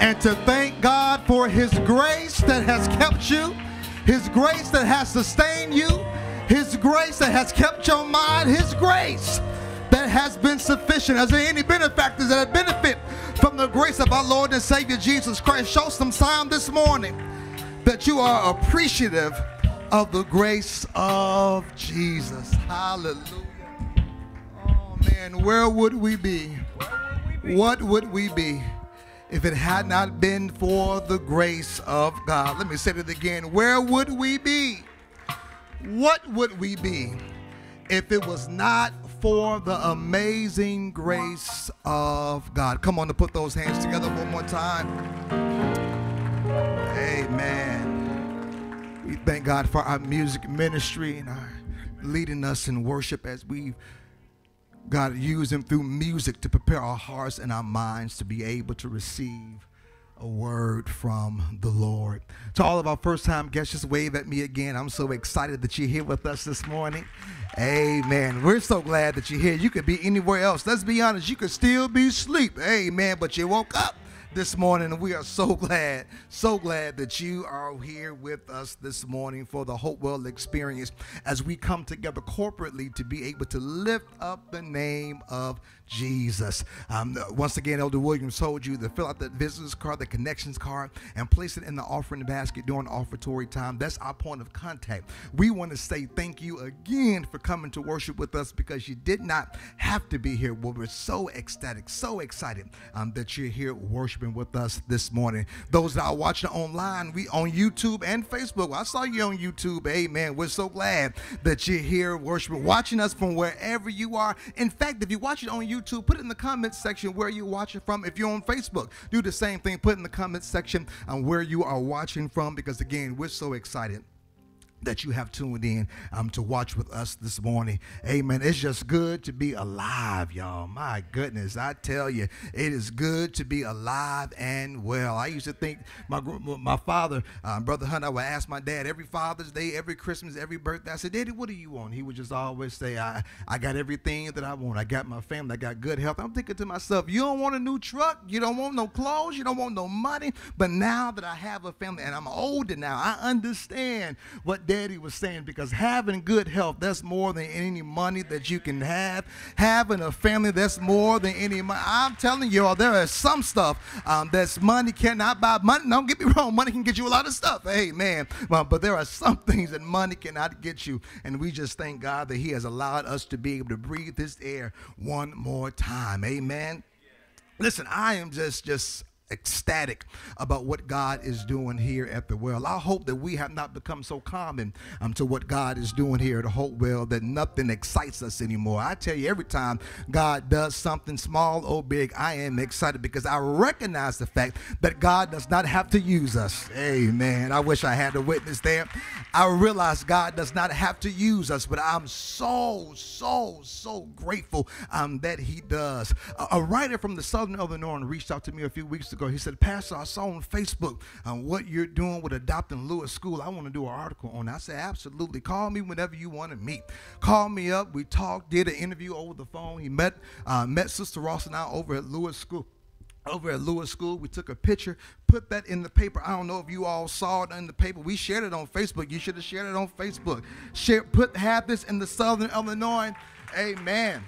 and to thank God for His grace that has kept you, His grace that has sustained you, His grace that has kept your mind, His grace that has been sufficient. Is there any benefactors that have benefit from the grace of our Lord and Savior Jesus Christ? Show some sign this morning that you are appreciative of the grace of Jesus. Hallelujah. Oh man, where would we be? What would we be if it had not been for the grace of God? Let me say it again. Where would we be? What would we be if it was not for the amazing grace of God? Come on to put those hands together one more time. Amen. We thank God for our music ministry and our leading us in worship as we God used him through music to prepare our hearts and our minds to be able to receive a word from the Lord. To all of our first time guests, just wave at me again. I'm so excited that you're here with us this morning. Amen. We're so glad that you're here. You could be anywhere else. Let's be honest, you could still be asleep. Amen. But you woke up this morning. We are so glad, so glad that you are here with us this morning for the Hopewell experience as we come together corporately to be able to lift up the name of Jesus. Um, once again, Elder Williams told you to fill out the visitor's card, the connections card, and place it in the offering basket during offertory time. That's our point of contact. We want to say thank you again for coming to worship with us because you did not have to be here. Well, we're so ecstatic, so excited um, that you're here worshiping with us this morning. Those that are watching online, we on YouTube and Facebook. I saw you on YouTube. Amen. We're so glad that you're here worshiping, watching us from wherever you are. In fact, if you're watching on YouTube, YouTube, put it in the comments section where you're watching from. If you're on Facebook, do the same thing. Put in the comments section on where you are watching from because, again, we're so excited that you have tuned in um, to watch with us this morning. Amen. It's just good to be alive, y'all. My goodness, I tell you, it is good to be alive and well. I used to think my my father, um, brother Hunter, I would ask my dad every Father's Day, every Christmas, every birthday. I said, Daddy, what do you want? He would just always say, I I got everything that I want. I got my family. I got good health. I'm thinking to myself, you don't want a new truck. You don't want no clothes. You don't want no money. But now that I have a family and I'm older now, I understand what was saying because having good health, that's more than any money that you can have. Having a family, that's more than any money. I'm telling you all, there is some stuff um, that's money cannot buy. Money, don't get me wrong, money can get you a lot of stuff. Amen. Well, but there are some things that money cannot get you. And we just thank God that He has allowed us to be able to breathe this air one more time. Amen. Listen, I am just just ecstatic about what God is doing here at the well. I hope that we have not become so common um, to what God is doing here at the Hopewell that nothing excites us anymore. I tell you, every time God does something small or big, I am excited because I recognize the fact that God does not have to use us. Amen. I wish I had a witness there. I realize God does not have to use us, but I'm so, so, so grateful um, that He does. A, a writer from the Southern Illinoisan reached out to me a few weeks ago. He said, Pastor, I saw on Facebook um, what you're doing with adopting Lewis School. I want to do an article on that. I said, absolutely. Call me whenever you want to meet. Call me up. We talked, did an interview over the phone. He met, uh, met Sister Ross and I over at Lewis School over at Lewis School. We took a picture, put that in the paper. I don't know if you all saw it in the paper. We shared it on Facebook. You should have shared it on Facebook. Share, put have this in the Southern Illinoisan. Amen.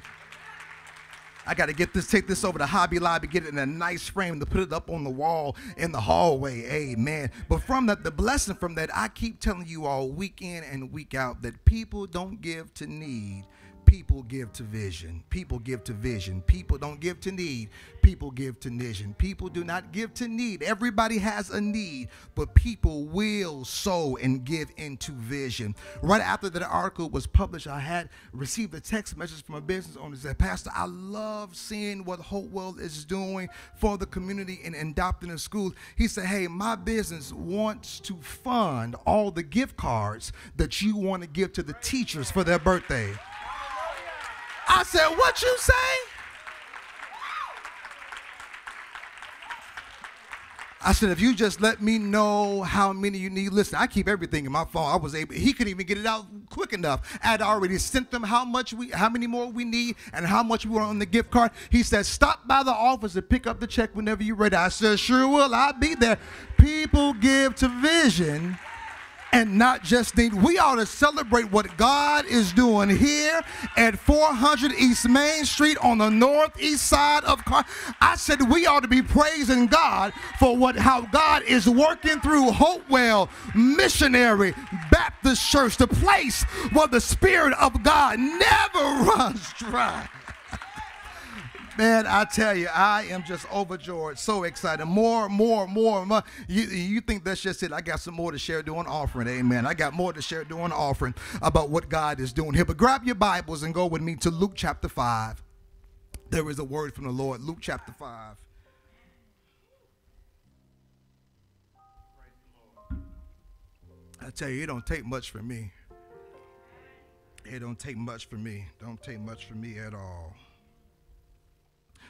I got to get this, take this over to Hobby Lobby, get it in a nice frame to put it up on the wall in the hallway. Amen. But from that, the blessing from that, I keep telling you all week in and week out that people don't give to need people give to vision. People give to vision. People don't give to need. People give to vision. People do not give to need. Everybody has a need, but people will sow and give into vision. Right after that article was published, I had received a text message from a business owner that said, Pastor, I love seeing what Hopewell is doing for the community and adopting a school. He said, Hey, my business wants to fund all the gift cards that you want to give to the teachers for their birthday. I said, What you say? I said, if you just let me know how many you need, listen, I keep everything in my phone. I was able, he couldn't even get it out quick enough. I had already sent them how much we, how many more we need and how much we want on the gift card. He said, stop by the office and pick up the check whenever you're ready. I said, sure will. I'll be there. People give to vision and not just need. We ought to celebrate what God is doing here at 400 East Main Street on the northeast side of Car. I said we ought to be praising God for what how God is working through Hopewell Missionary Baptist Church, the place where the Spirit of God never runs dry. Man, I tell you, I am just overjoyed, so excited. More, more, more, more. You, you think that's just it? I got some more to share doing offering. Amen. I got more to share doing offering about what God is doing here. But grab your Bibles and go with me to Luke chapter 5. There is a word from the Lord. Luke chapter 5. I tell you, it don't take much for me. It don't take much for me. Don't take much for me at all.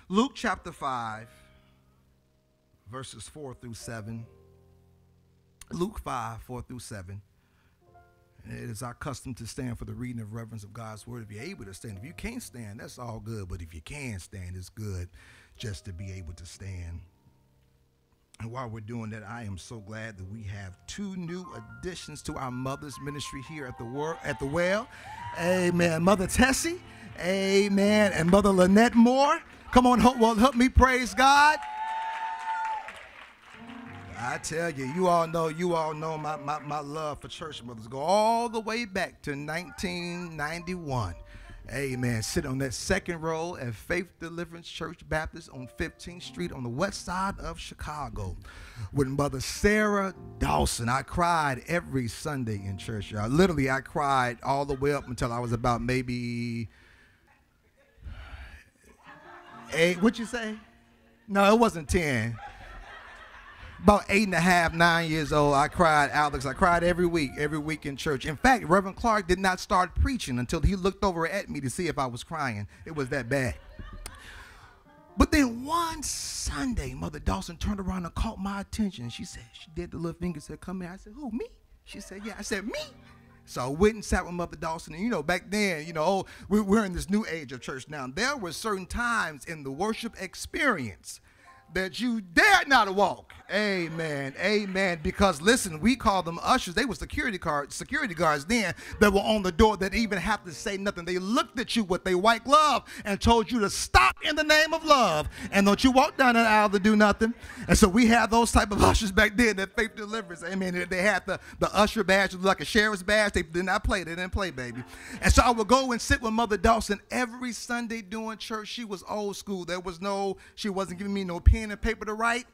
Luke chapter 5, verses 4 through 7. Luke 5, 4 through 7. And it is our custom to stand for the reading of reverence of God's word. If you're able to stand, if you can't stand, that's all good. But if you can stand, it's good just to be able to stand. And while we're doing that, I am so glad that we have two new additions to our mother's ministry here at the wor- at the well. Amen. Mother Tessie, amen, and Mother Lynette Moore. Come on, help, well, help me praise God. I tell you, you all know, you all know my, my, my love for church mothers go all the way back to 1991. Amen. Sit on that second row at Faith Deliverance Church Baptist on 15th Street on the west side of Chicago with Mother Sarah Dawson. I cried every Sunday in church, y'all. Literally, I cried all the way up until I was about maybe eight. What you say? No, it wasn't 10. About eight and a half, nine years old, I cried, Alex. I cried every week, every week in church. In fact, Reverend Clark did not start preaching until he looked over at me to see if I was crying. It was that bad. But then one Sunday, Mother Dawson turned around and caught my attention. She said, she did the little finger, said, Come here. I said, Who, me? She said, Yeah. I said, Me? So I went and sat with Mother Dawson. And you know, back then, you know, oh, we're in this new age of church now. There were certain times in the worship experience that you dared not walk. Amen. Amen. Because listen, we call them ushers. They were security guards, security guards then that were on the door that even have to say nothing. They looked at you with their white glove and told you to stop in the name of love. And don't you walk down the aisle to do nothing. And so we had those type of ushers back then that faith deliverance. Amen. They had the, the usher badge, like a sheriff's badge. They did not play. They didn't play, baby. And so I would go and sit with Mother Dawson every Sunday doing church. She was old school. There was no, she wasn't giving me no pen and paper to write.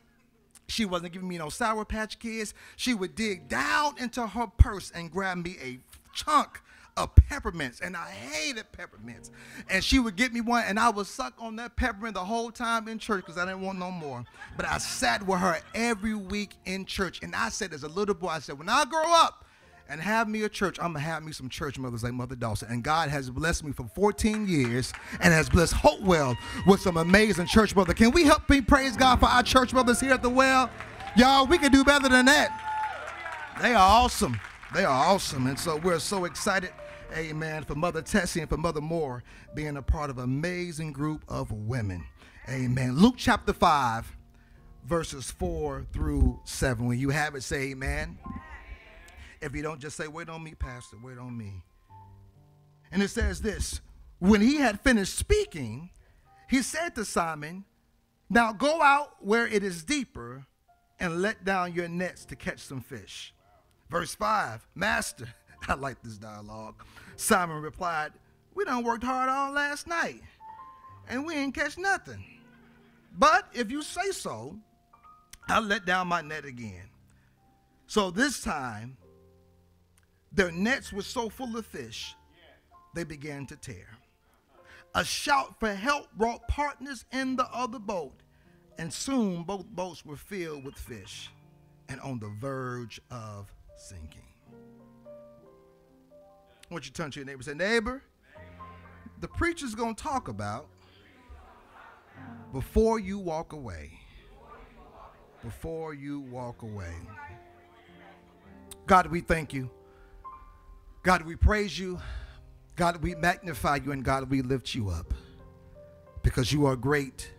She wasn't giving me no Sour Patch Kids. She would dig down into her purse and grab me a chunk of peppermints, and I hated peppermints. And she would get me one, and I would suck on that peppermint the whole time in church because I didn't want no more. But I sat with her every week in church, and I said, as a little boy, I said, when I grow up, and have me a church. I'm gonna have me some church mothers like Mother Dawson. And God has blessed me for 14 years and has blessed Hopewell with some amazing church mothers. Can we help me praise God for our church mothers here at the well? Y'all, we can do better than that. They are awesome. They are awesome. And so we're so excited, amen, for Mother Tessie and for Mother Moore being a part of an amazing group of women. Amen. Luke chapter 5, verses 4 through 7. When you have it, say amen. If you don't just say, Wait on me, Pastor, wait on me. And it says this When he had finished speaking, he said to Simon, Now go out where it is deeper and let down your nets to catch some fish. Verse 5 Master, I like this dialogue. Simon replied, We done worked hard all last night and we ain't catch nothing. But if you say so, I'll let down my net again. So this time, their nets were so full of fish, they began to tear. A shout for help brought partners in the other boat, and soon both boats were filled with fish and on the verge of sinking. I want you to turn to your neighbor and say, Neighbor, the preacher's going to talk about before you walk away. before you walk away. God, we thank you. God, we praise you. God, we magnify you, and God, we lift you up because you are great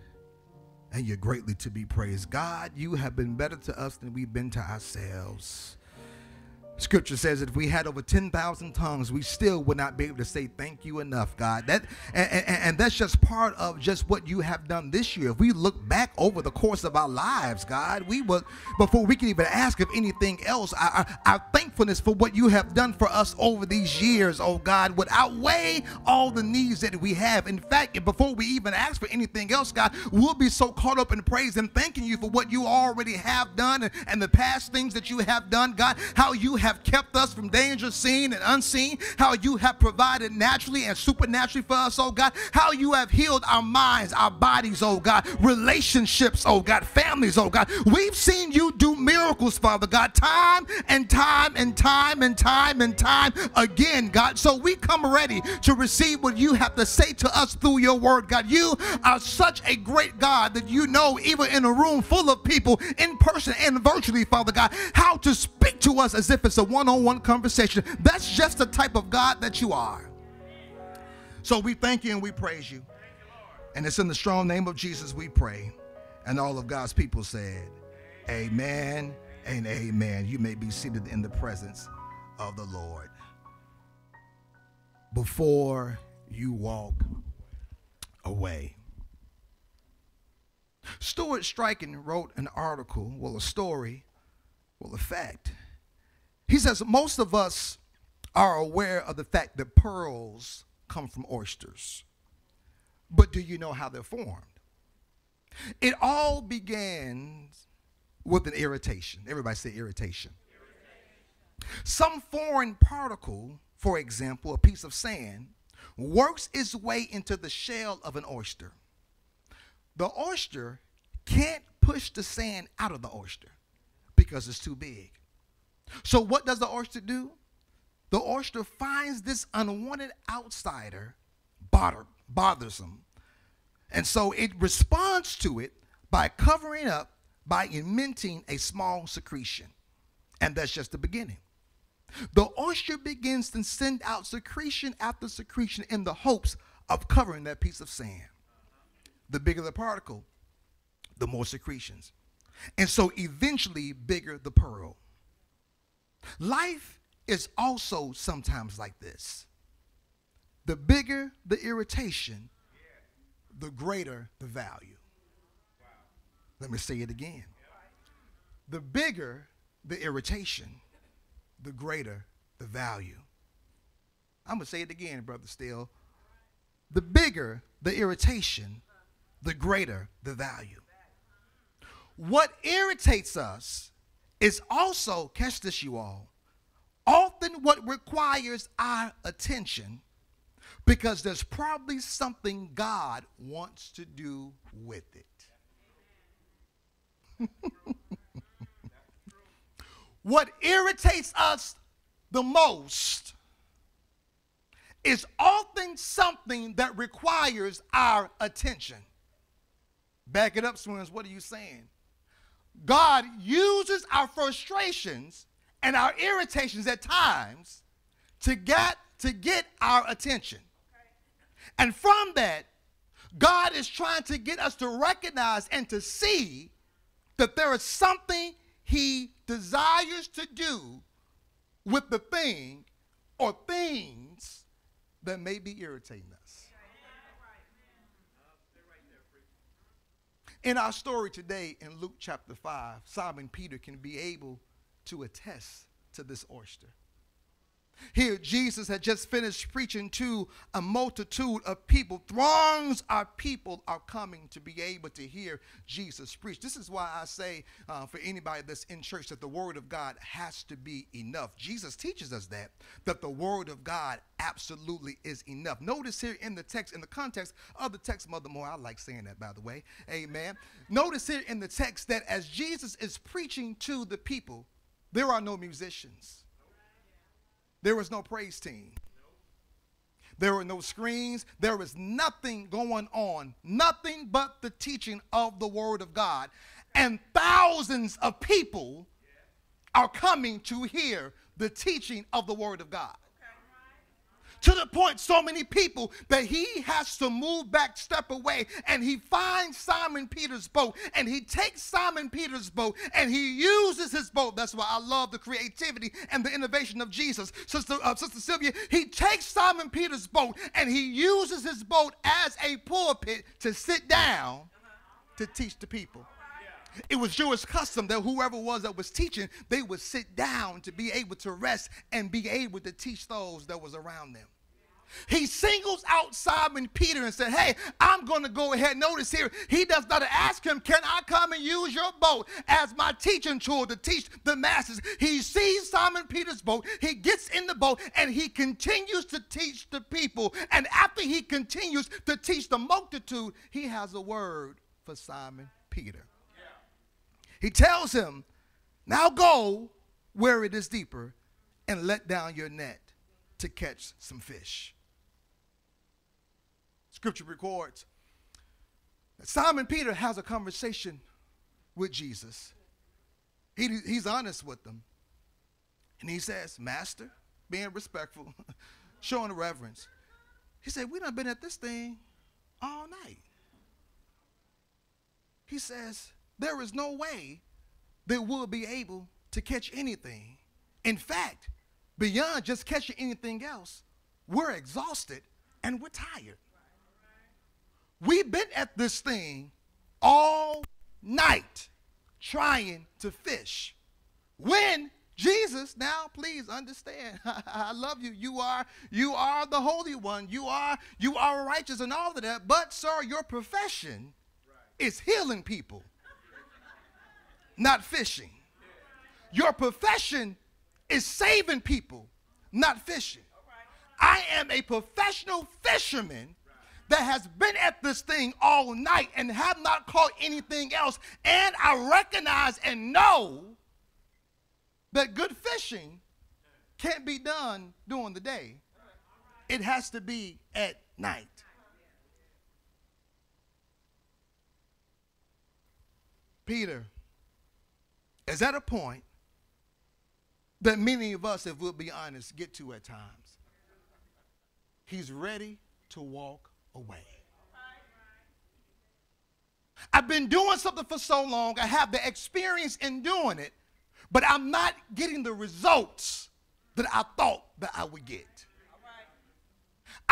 and you're greatly to be praised. God, you have been better to us than we've been to ourselves. Scripture says that if we had over 10,000 tongues, we still would not be able to say thank you enough, God. That and, and, and, that's just part of just what you have done this year. If we look back over the course of our lives, God, we would before we can even ask of anything else, our, our thankfulness for what you have done for us over these years, oh God, would outweigh all the needs that we have. In fact, before we even ask for anything else, God, we'll be so caught up in praise and thanking you for what you already have done and, and the past things that you have done, God, how you have kept us from danger seen and unseen, how you have provided naturally and supernaturally for us, oh God, how you have healed our minds, our bodies, oh God, relationships, oh God, families, oh God. We've seen you do miracles, Father God, time and time and time and time and time again, God. So we come ready to receive what you have to say to us through your word, God. You are such a great God that you know, even in a room full of people, in person and virtually, Father God, how to speak to us as if it's a one on one conversation. That's just the type of God that you are. So we thank you and we praise you. And it's in the strong name of Jesus we pray. And all of God's people said, Amen and amen. You may be seated in the presence of the Lord. Before you walk away. Stuart Striken wrote an article, well, a story, well, a fact he says most of us are aware of the fact that pearls come from oysters. But do you know how they're formed? It all begins with an irritation. Everybody say irritation. irritation. Some foreign particle, for example, a piece of sand, works its way into the shell of an oyster. The oyster can't push the sand out of the oyster because it's too big. So, what does the oyster do? The oyster finds this unwanted outsider bother, bothersome. And so it responds to it by covering up, by emitting a small secretion. And that's just the beginning. The oyster begins to send out secretion after secretion in the hopes of covering that piece of sand. The bigger the particle, the more secretions. And so eventually, bigger the pearl. Life is also sometimes like this. The bigger the irritation, the greater the value. Let me say it again. The bigger the irritation, the greater the value. I'm going to say it again, Brother Steele. The bigger the irritation, the greater the value. What irritates us is also, catch this, you all, often what requires our attention because there's probably something God wants to do with it. what irritates us the most is often something that requires our attention. Back it up, Swims. What are you saying? God uses our frustrations and our irritations at times to get to get our attention. And from that, God is trying to get us to recognize and to see that there is something he desires to do with the thing or things that may be irritating us. In our story today in Luke chapter 5, Simon Peter can be able to attest to this oyster. Here, Jesus had just finished preaching to a multitude of people. Throngs of people are coming to be able to hear Jesus preach. This is why I say uh, for anybody that's in church that the Word of God has to be enough. Jesus teaches us that, that the Word of God absolutely is enough. Notice here in the text, in the context of the text, Mother Moore, I like saying that by the way. Amen. Notice here in the text that as Jesus is preaching to the people, there are no musicians there was no praise team. There were no screens. There was nothing going on, nothing but the teaching of the Word of God. And thousands of people are coming to hear the teaching of the Word of God to the point so many people that he has to move back, step away, and he finds Simon Peter's boat and he takes Simon Peter's boat and he uses his boat. That's why I love the creativity and the innovation of Jesus. Sister, uh, Sister Sylvia, he takes Simon Peter's boat and he uses his boat as a pulpit to sit down to teach the people. It was Jewish custom that whoever was that was teaching, they would sit down to be able to rest and be able to teach those that was around them. He singles out Simon Peter and said, Hey, I'm going to go ahead. Notice here, he does not ask him, Can I come and use your boat as my teaching tool to teach the masses? He sees Simon Peter's boat, he gets in the boat, and he continues to teach the people. And after he continues to teach the multitude, he has a word for Simon Peter. He tells him, Now go where it is deeper and let down your net to catch some fish. Scripture records that Simon Peter has a conversation with Jesus. He, he's honest with them. And he says, Master, being respectful, showing reverence. He said, We done been at this thing all night. He says, there is no way that we'll be able to catch anything. In fact, beyond just catching anything else, we're exhausted and we're tired. We've been at this thing all night trying to fish. When Jesus, now please understand, I love you. You are you are the holy one. You are you are righteous and all of that. But sir, your profession is healing people not fishing. Your profession is saving people, not fishing. I am a professional fisherman that has been at this thing all night and have not caught anything else. And I recognize and know that good fishing can't be done during the day, it has to be at night. Peter is at a point that many of us, if we'll be honest, get to at times. He's ready to walk away. I've been doing something for so long, I have the experience in doing it, but I'm not getting the results that I thought that I would get.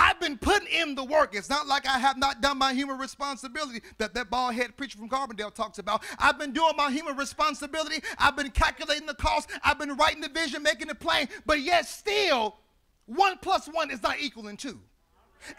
I've been putting in the work. It's not like I have not done my human responsibility that that bald head preacher from Carbondale talks about. I've been doing my human responsibility. I've been calculating the cost. I've been writing the vision, making it plain. But yet still, one plus one is not equaling two.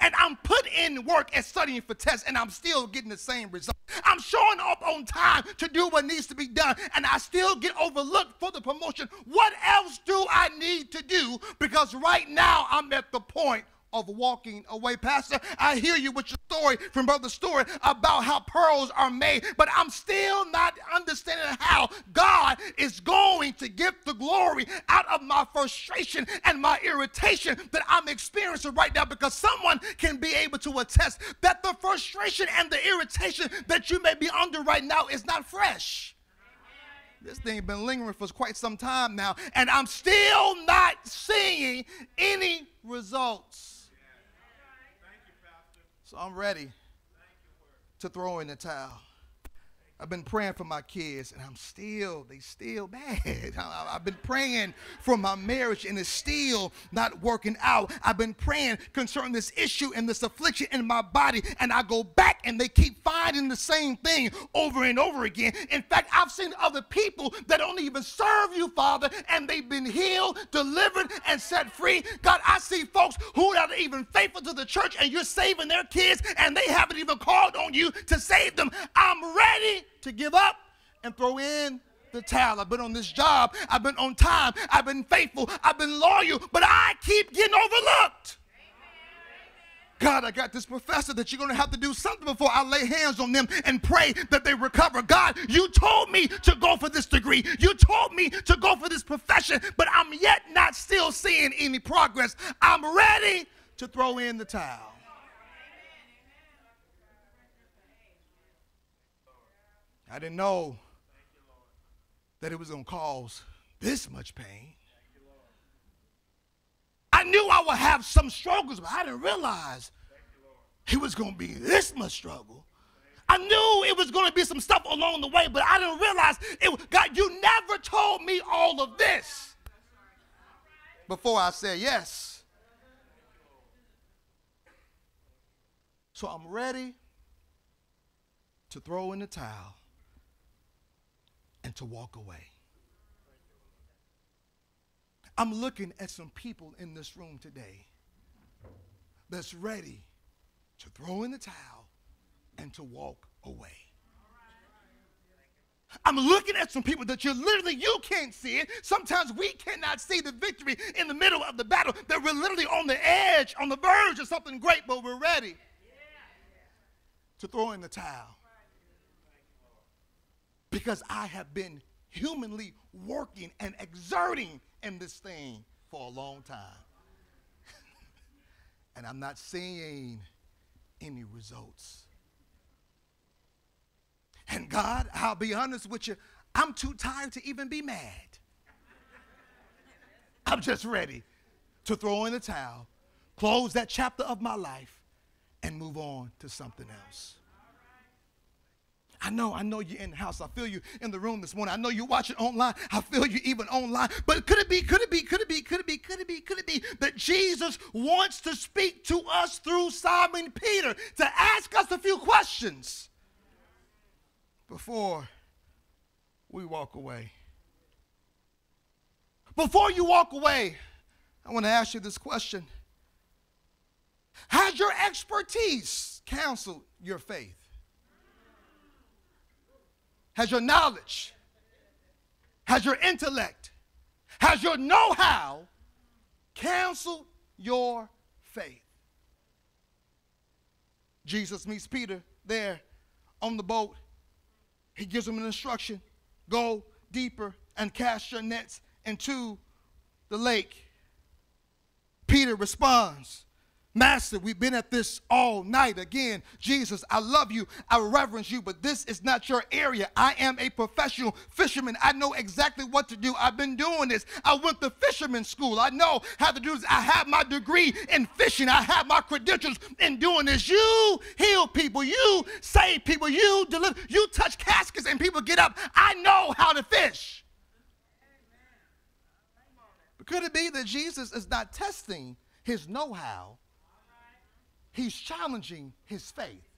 And I'm putting in work and studying for tests, and I'm still getting the same result. I'm showing up on time to do what needs to be done, and I still get overlooked for the promotion. What else do I need to do? Because right now I'm at the point of walking away. Pastor, I hear you with your story from Brother Stewart about how pearls are made, but I'm still not understanding how God is going to get the glory out of my frustration and my irritation that I'm experiencing right now because someone can be able to attest that the frustration and the irritation that you may be under right now is not fresh. This thing has been lingering for quite some time now, and I'm still not seeing any results. So I'm ready to throw in the towel. I've been praying for my kids, and I'm still, they still bad. I've been praying for my marriage, and it's still not working out. I've been praying concerning this issue and this affliction in my body, and I go back, and they keep finding the same thing over and over again. In fact, I've seen other people that don't even serve you, Father, and they've been healed, delivered, and set free. God, I see folks who are even faithful to the church, and you're saving their kids, and they haven't even called on you to save them. I'm ready to give up and throw in the towel. I've been on this job. I've been on time. I've been faithful. I've been loyal, but I keep getting overlooked. God, I got this professor that you're going to have to do something before I lay hands on them and pray that they recover. God, you told me to go for this degree. You told me to go for this profession, but I'm yet not still seeing any progress. I'm ready to throw in the towel. I didn't know that it was going to cause this much pain. I knew I would have some struggles, but I didn't realize it was going to be this much struggle. I knew it was going to be some stuff along the way, but I didn't realize it. God, you never told me all of this before I said yes. So I'm ready to throw in the towel and to walk away. I'm looking at some people in this room today that's ready to throw in the towel and to walk away. I'm looking at some people that you're literally you can't see it. Sometimes we cannot see the victory in the middle of the battle. That we're literally on the edge, on the verge of something great, but we're ready to throw in the towel. Because I have been humanly working and exerting in this thing for a long time. and I'm not seeing any results. And God, I'll be honest with you, I'm too tired to even be mad. I'm just ready to throw in the towel, close that chapter of my life, and move on to something else. I know, I know you're in the house. I feel you in the room this morning. I know you're watching online. I feel you even online. But could it be, could it be, could it be, could it be, could it be, could it be that Jesus wants to speak to us through Simon Peter to ask us a few questions before we walk away? Before you walk away, I want to ask you this question Has your expertise counseled your faith? Has your knowledge, has your intellect, has your know how canceled your faith? Jesus meets Peter there on the boat. He gives him an instruction go deeper and cast your nets into the lake. Peter responds, Master, we've been at this all night. Again, Jesus, I love you. I reverence you, but this is not your area. I am a professional fisherman. I know exactly what to do. I've been doing this. I went to fisherman school. I know how to do this. I have my degree in fishing. I have my credentials in doing this. You heal people. You save people. You deliver. You touch caskets and people get up. I know how to fish. Could it be that Jesus is not testing his know how? He's challenging his faith.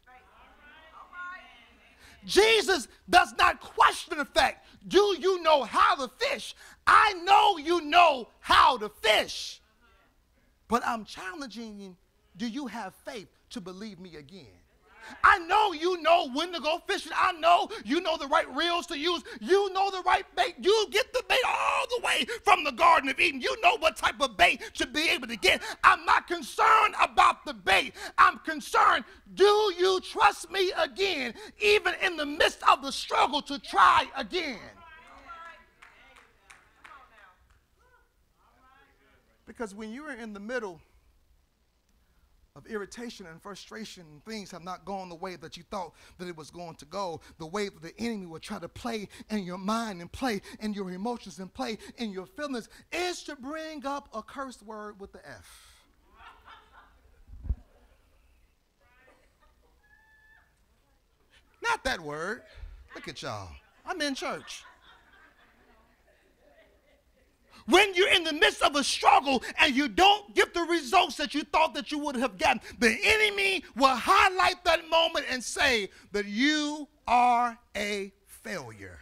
Jesus does not question the fact, do you know how to fish? I know you know how to fish. But I'm challenging you, do you have faith to believe me again? I know you know when to go fishing. I know you know the right reels to use. You know the right bait. You get the bait all the way from the Garden of Eden. You know what type of bait to be able to get. I'm not concerned about the bait. I'm concerned, do you trust me again, even in the midst of the struggle to try again? Because when you're in the middle of irritation and frustration, things have not gone the way that you thought that it was going to go, the way that the enemy will try to play in your mind and play in your emotions and play in your feelings, is to bring up a curse word with the F. Not that word. Look at y'all. I'm in church. When you're in the midst of a struggle and you don't get the results that you thought that you would have gotten, the enemy will highlight that moment and say that you are a failure.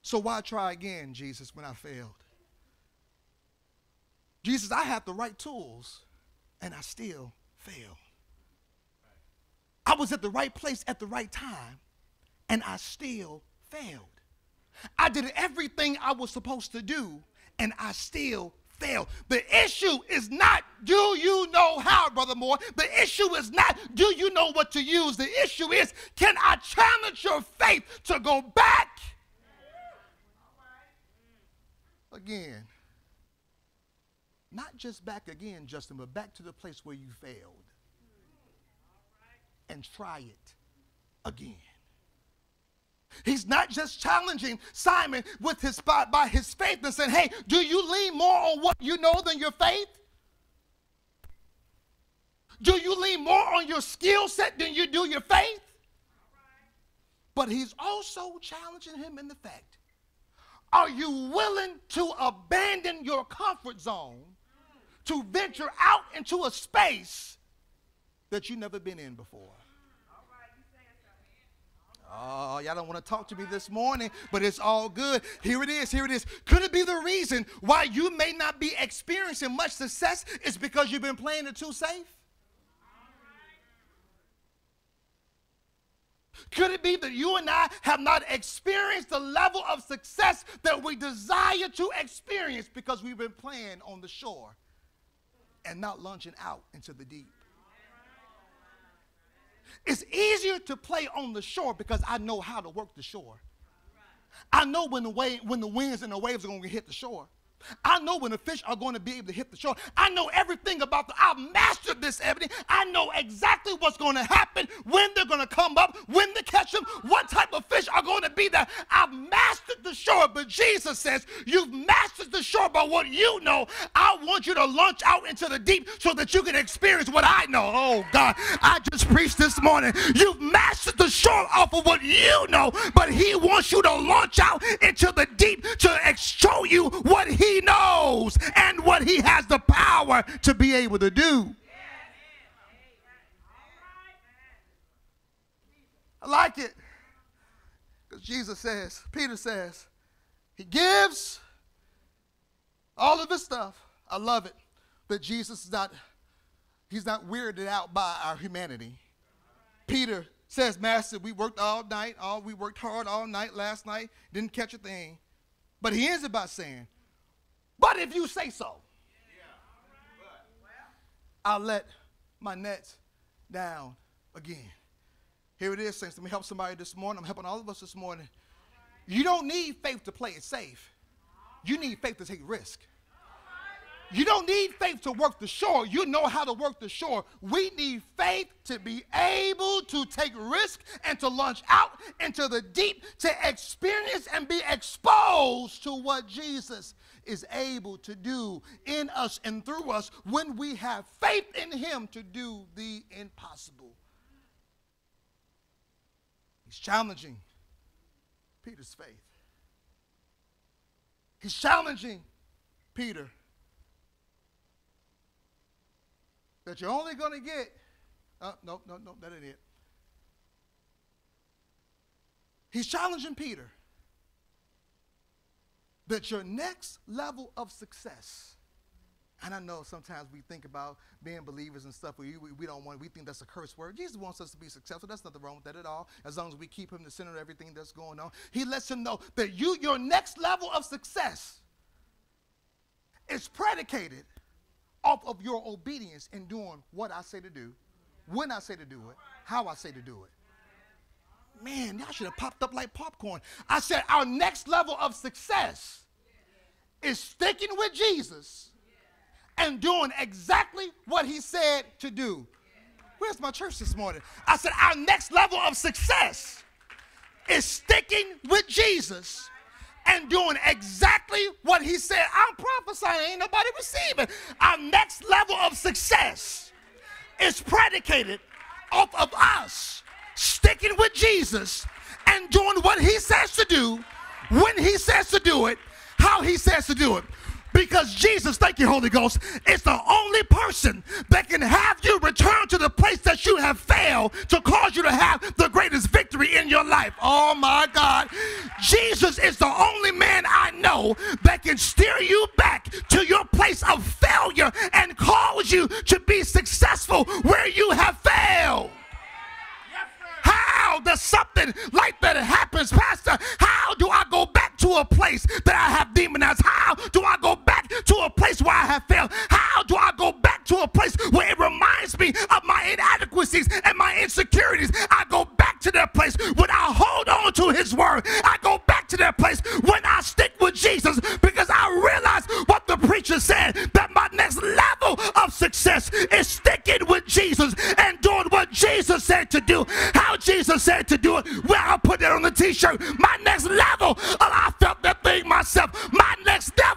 So why try again, Jesus, when I failed? Jesus, I have the right tools and I still failed. I was at the right place at the right time and I still failed. I did everything I was supposed to do, and I still failed. The issue is not, do you know how, Brother Moore? The issue is not, do you know what to use? The issue is, can I challenge your faith to go back again? Not just back again, Justin, but back to the place where you failed. And try it again. He's not just challenging Simon with his by his faith and saying, "Hey, do you lean more on what you know than your faith? Do you lean more on your skill set than you do your faith?" But he's also challenging him in the fact, are you willing to abandon your comfort zone to venture out into a space that you've never been in before? Oh, y'all don't want to talk to me this morning, but it's all good. Here it is. Here it is. Could it be the reason why you may not be experiencing much success is because you've been playing it too safe? Could it be that you and I have not experienced the level of success that we desire to experience because we've been playing on the shore and not launching out into the deep? It's easier to play on the shore because I know how to work the shore. I know when the, wave, when the winds and the waves are going to hit the shore. I know when the fish are going to be able to hit the shore. I know everything about the. I've mastered this everything. I know exactly what's going to happen, when they're going to come up, when to catch them, what type of fish are going to be there. I've mastered the shore, but Jesus says, You've mastered the shore by what you know. I want you to launch out into the deep so that you can experience what I know. Oh, God. I just preached this morning. You've mastered the shore off of what you know, but He wants you to launch out into the deep to show you what He he knows and what he has the power to be able to do. I like it. Because Jesus says, Peter says, he gives all of his stuff. I love it. But Jesus is not, he's not weirded out by our humanity. Peter says, Master, we worked all night, all we worked hard all night last night, didn't catch a thing. But he ends it by saying, but if you say so, I'll let my nets down again. Here it is, saints. Let me help somebody this morning. I'm helping all of us this morning. You don't need faith to play it safe. You need faith to take risk. You don't need faith to work the shore. You know how to work the shore. We need faith to be able to take risk and to launch out into the deep to experience and be exposed to what Jesus is able to do in us and through us when we have faith in Him to do the impossible. He's challenging Peter's faith. He's challenging Peter that you're only going to get. Uh, no, no, no, that ain't it. He's challenging Peter that your next level of success, and I know sometimes we think about being believers and stuff, we, we, we don't want, we think that's a curse word. Jesus wants us to be successful. That's nothing wrong with that at all, as long as we keep him the center of everything that's going on. He lets him know that you, your next level of success is predicated off of your obedience in doing what I say to do, when I say to do it, how I say to do it. Man, y'all should have popped up like popcorn. I said, our next level of success is sticking with Jesus and doing exactly what he said to do. Where's my church this morning? I said, our next level of success is sticking with Jesus and doing exactly what he said. I'm prophesying, ain't nobody receiving. Our next level of success is predicated off of us sticking with Jesus and doing what he says to do, when he says to do it, how he says to do it. Because Jesus, thank you, Holy Ghost, is the only person that can have you return to the place that you have failed to cause you to have the greatest victory in your life. Oh my God. Jesus is the only man I know that can steer you back to your place of failure and cause you to be successful where you have failed. How does something like that happens, Pastor? How do I go back to a place that I have demonized? How do I go back to a place where I have failed? How do I go back to a place where it reminds me of my inadequacies and my insecurities? I go back to that place when I hold on to his word. I go back to that place when I stick with Jesus because I realize what the preacher said that my next level of success is sticking with Jesus and doing what Jesus said to do. How Jesus said to do it, well, I'll put that on the t-shirt. My next level, oh,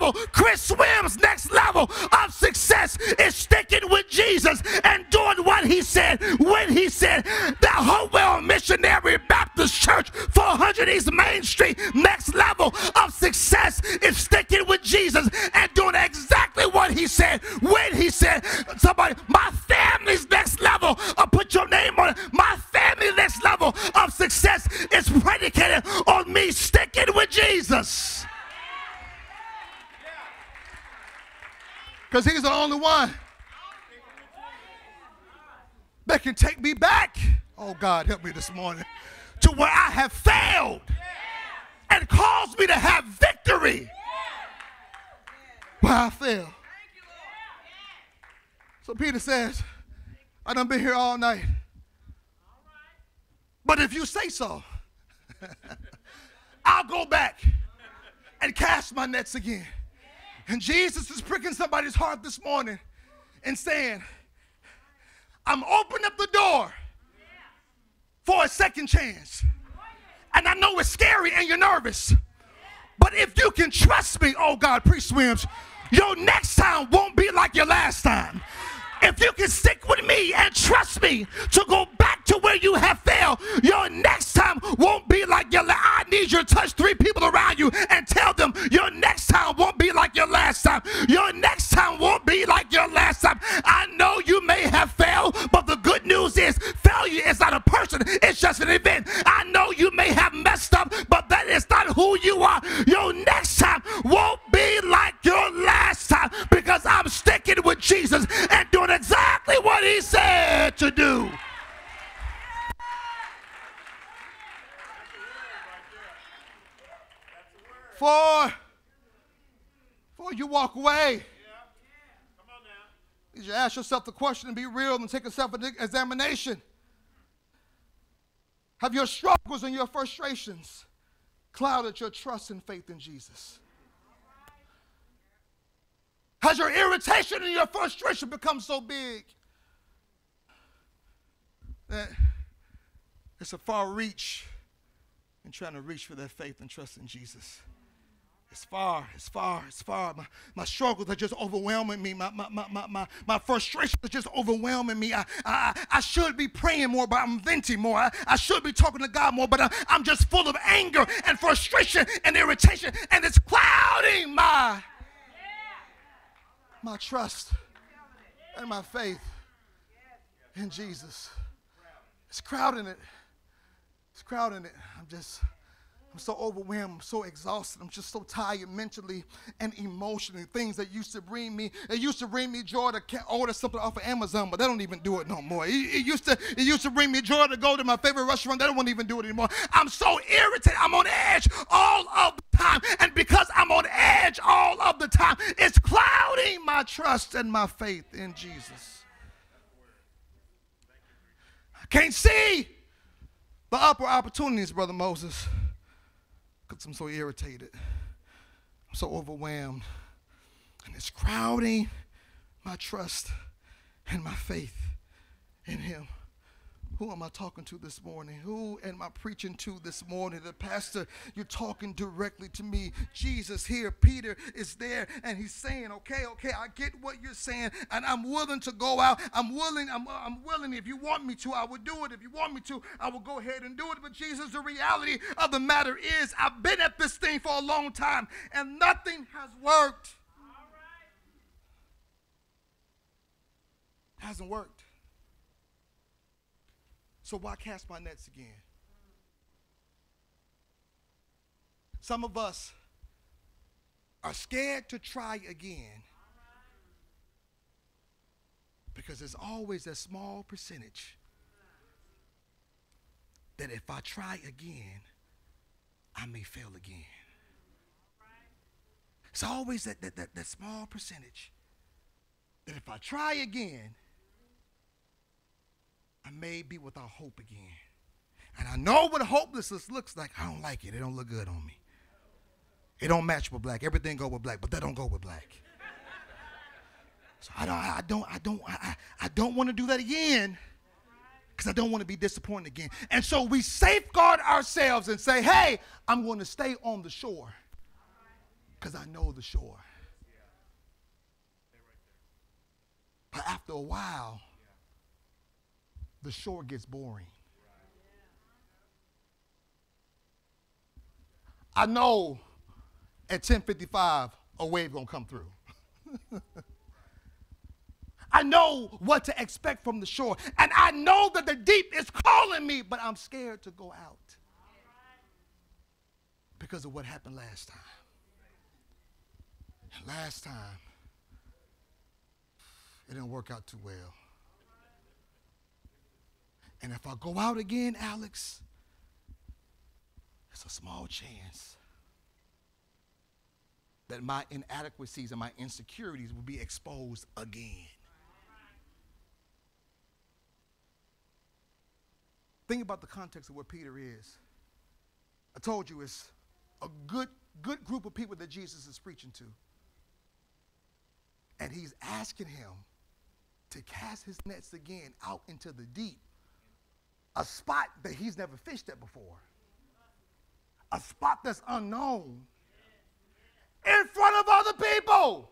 level, Chris Swim's next level of success is sticking with Jesus and doing what he said when he said The Hopewell Missionary Baptist Church, 400 East Main Street, next level of success is sticking with Jesus and doing exactly what he said when he said, somebody, my family's next level, I'll put your name on it, my family next level of success is predicated on me sticking with Jesus. Because he's the only one that can take me back. Oh, God, help me this morning. To where I have failed and cause me to have victory where I fail. So Peter says, I done been here all night. But if you say so, I'll go back and cast my nets again. And Jesus is pricking somebody's heart this morning and saying, I'm opening up the door for a second chance. And I know it's scary and you're nervous. But if you can trust me, oh God, pre swims, your next time won't be like your last time. If you can stick with me and trust me to go back to where you have failed, your next time won't be like your last. I need you to touch three people around you and tell them your next time won't be like your last time. Your next time won't be like your last time. I know you may have failed, but the news is failure is not a person, it's just an event. I know you may have messed up, but that is not who you are. Your next time won't be like your last time because I'm sticking with Jesus and doing exactly what he said to do. For, before you walk away, you ask yourself the question and be real and take a self examination. Have your struggles and your frustrations clouded your trust and faith in Jesus? Has your irritation and your frustration become so big that it's a far reach in trying to reach for that faith and trust in Jesus? It's far, it's far, it's far. My, my struggles are just overwhelming me. My, my, my, my, my, my frustrations are just overwhelming me. I, I, I should be praying more, but I'm venting more. I, I should be talking to God more, but I, I'm just full of anger and frustration and irritation, and it's clouding my my trust and my faith in Jesus. It's crowding it. It's crowding it. I'm just, I'm so overwhelmed. I'm so exhausted. I'm just so tired mentally and emotionally. Things that used to bring me, it used to bring me joy to order something off of Amazon, but they don't even do it no more. It, it, used to, it used to bring me joy to go to my favorite restaurant. They don't even do it anymore. I'm so irritated. I'm on edge all of the time. And because I'm on edge all of the time, it's clouding my trust and my faith in Jesus. I can't see the upper opportunities, Brother Moses, I'm so irritated. I'm so overwhelmed. And it's crowding my trust and my faith in Him. Who am I talking to this morning? Who am I preaching to this morning? The pastor, you're talking directly to me. Jesus here, Peter is there, and he's saying, Okay, okay, I get what you're saying, and I'm willing to go out. I'm willing, I'm, I'm willing. If you want me to, I will do it. If you want me to, I will go ahead and do it. But Jesus, the reality of the matter is, I've been at this thing for a long time, and nothing has worked. Hasn't worked. So why cast my nets again? Some of us are scared to try again because there's always a small percentage that if I try again, I may fail again. It's always that, that, that, that small percentage that if I try again, I may be without hope again. And I know what hopelessness looks like. I don't like it. It don't look good on me. It don't match with black. Everything go with black, but that don't go with black. So I don't, I don't, I don't, I, I don't want to do that again. because I don't want to be disappointed again. And so we safeguard ourselves and say, hey, I'm going to stay on the shore because I know the shore. But after a while, the shore gets boring. I know at 10:55 a wave gonna come through. I know what to expect from the shore, and I know that the deep is calling me, but I'm scared to go out because of what happened last time. last time, it didn't work out too well. And if I go out again, Alex, it's a small chance that my inadequacies and my insecurities will be exposed again. Think about the context of where Peter is. I told you it's a good, good group of people that Jesus is preaching to. And he's asking him to cast his nets again out into the deep, a spot that he's never fished at before, a spot that's unknown in front of other people.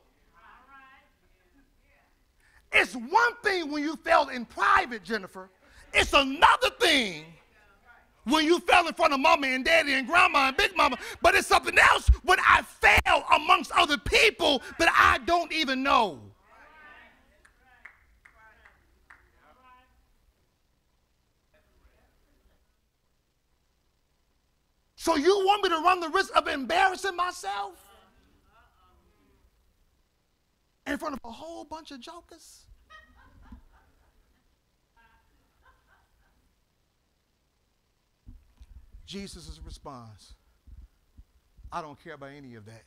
It's one thing when you fail in private, Jennifer. It's another thing when you fell in front of mama and daddy and grandma and big mama, but it's something else when I fail amongst other people that I don't even know. So you want me to run the risk of embarrassing myself in front of a whole bunch of jokers? Jesus' response I don't care about any of that.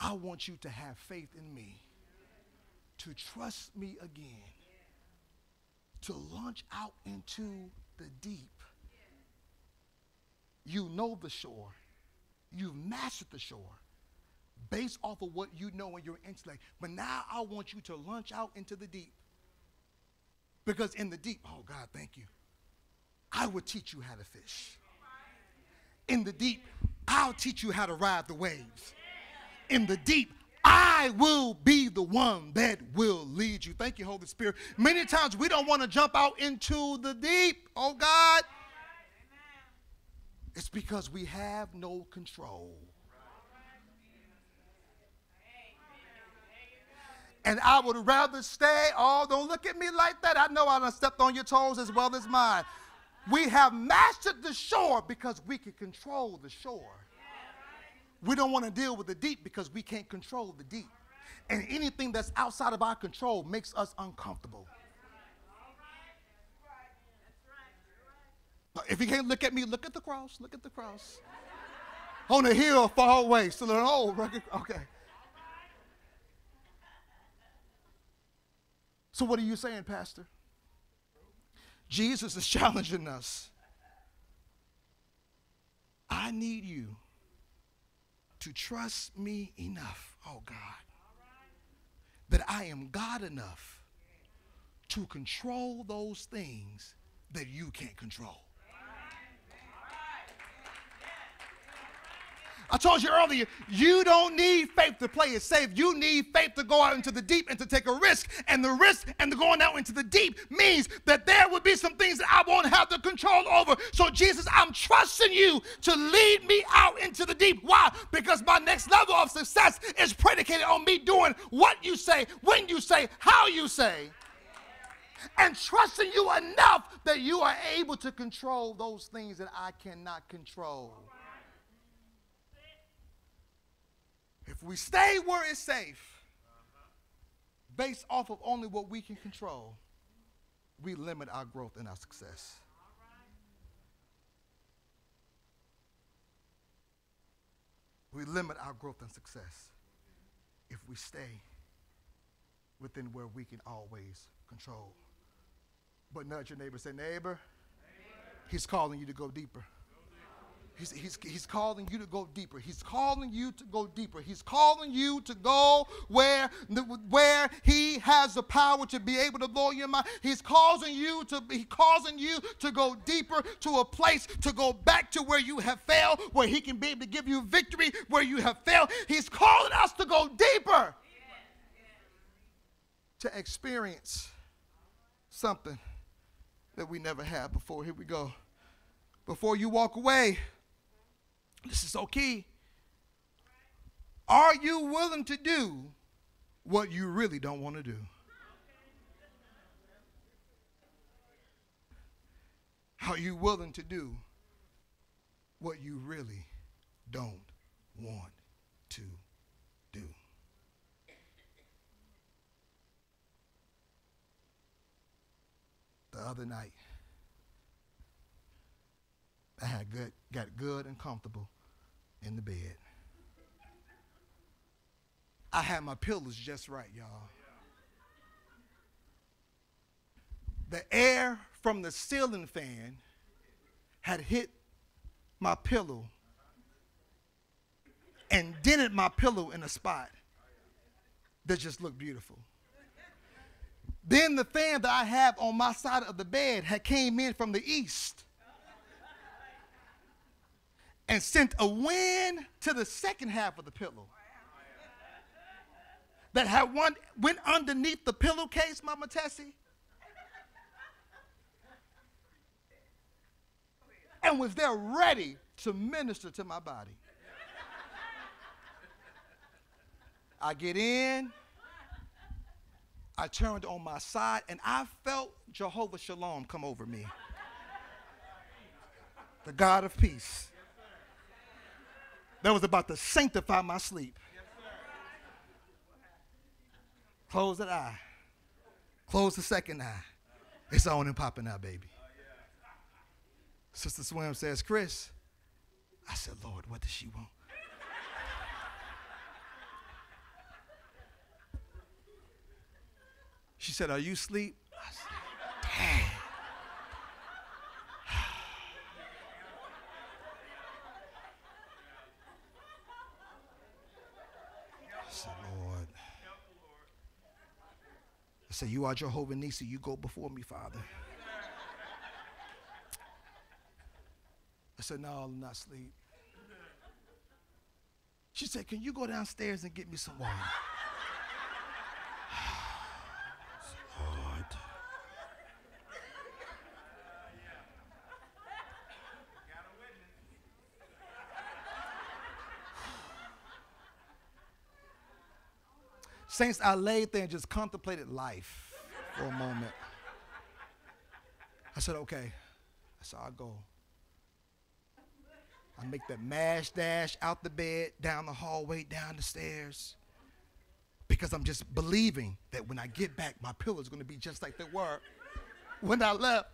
I want you to have faith in me, to trust me again, to launch out into the deep. You know the shore, you've mastered the shore based off of what you know in your intellect. But now I want you to launch out into the deep. Because in the deep, oh God, thank you. I will teach you how to fish. In the deep, I'll teach you how to ride the waves. In the deep, I will be the one that will lead you. Thank you, Holy Spirit. Many times we don't want to jump out into the deep. Oh, God. It's because we have no control. And I would rather stay. Oh, don't look at me like that. I know I done stepped on your toes as well as mine. We have mastered the shore because we can control the shore. We don't want to deal with the deep because we can't control the deep. And anything that's outside of our control makes us uncomfortable. If you can't look at me, look at the cross. Look at the cross. On the hill far away. Still an old record. Okay. So, what are you saying, Pastor? Jesus is challenging us. I need you to trust me enough, oh God, that I am God enough to control those things that you can't control. I told you earlier, you don't need faith to play it safe. You need faith to go out into the deep and to take a risk. And the risk and the going out into the deep means that there will be some things that I won't have the control over. So, Jesus, I'm trusting you to lead me out into the deep. Why? Because my next level of success is predicated on me doing what you say, when you say, how you say and trusting you enough that you are able to control those things that I cannot control. If we stay where it's safe, based off of only what we can control, we limit our growth and our success. We limit our growth and success if we stay within where we can always control. But nudge your neighbor, say, neighbor, neighbor. he's calling you to go deeper. He's, he's, he's calling you to go deeper. He's calling you to go deeper. He's calling you to go where, where he has the power to be able to blow your mind. He's causing you to be causing you to go deeper to a place to go back to where you have failed, where he can be able to give you victory where you have failed. He's calling us to go deeper. To experience something that we never had before. Here we go. Before you walk away, this is so key. Are you willing to do what you really don't want to do? Are you willing to do what you really don't want to do? The other night, I had good, got good and comfortable in the bed. I had my pillows just right, y'all. The air from the ceiling fan had hit my pillow and dented my pillow in a spot that just looked beautiful. Then the fan that I have on my side of the bed had came in from the east and sent a wind to the second half of the pillow that had one went underneath the pillowcase, Mama Tessie, and was there ready to minister to my body. I get in, I turned on my side, and I felt Jehovah Shalom come over me. The God of peace that was about to sanctify my sleep. Close that eye. Close the second eye. It's on and popping out, baby. Sister Swim says, Chris, I said, Lord, what does she want? She said, Are you asleep? I said, Dang. Say, You are Jehovah Nisi. You go before me, Father. I said, No, I'm not asleep. She said, Can you go downstairs and get me some water? Saints, I laid there and just contemplated life for a moment. I said, okay. I said, I'll go. I make that mash dash out the bed, down the hallway, down the stairs. Because I'm just believing that when I get back, my pillows going to be just like they were when I left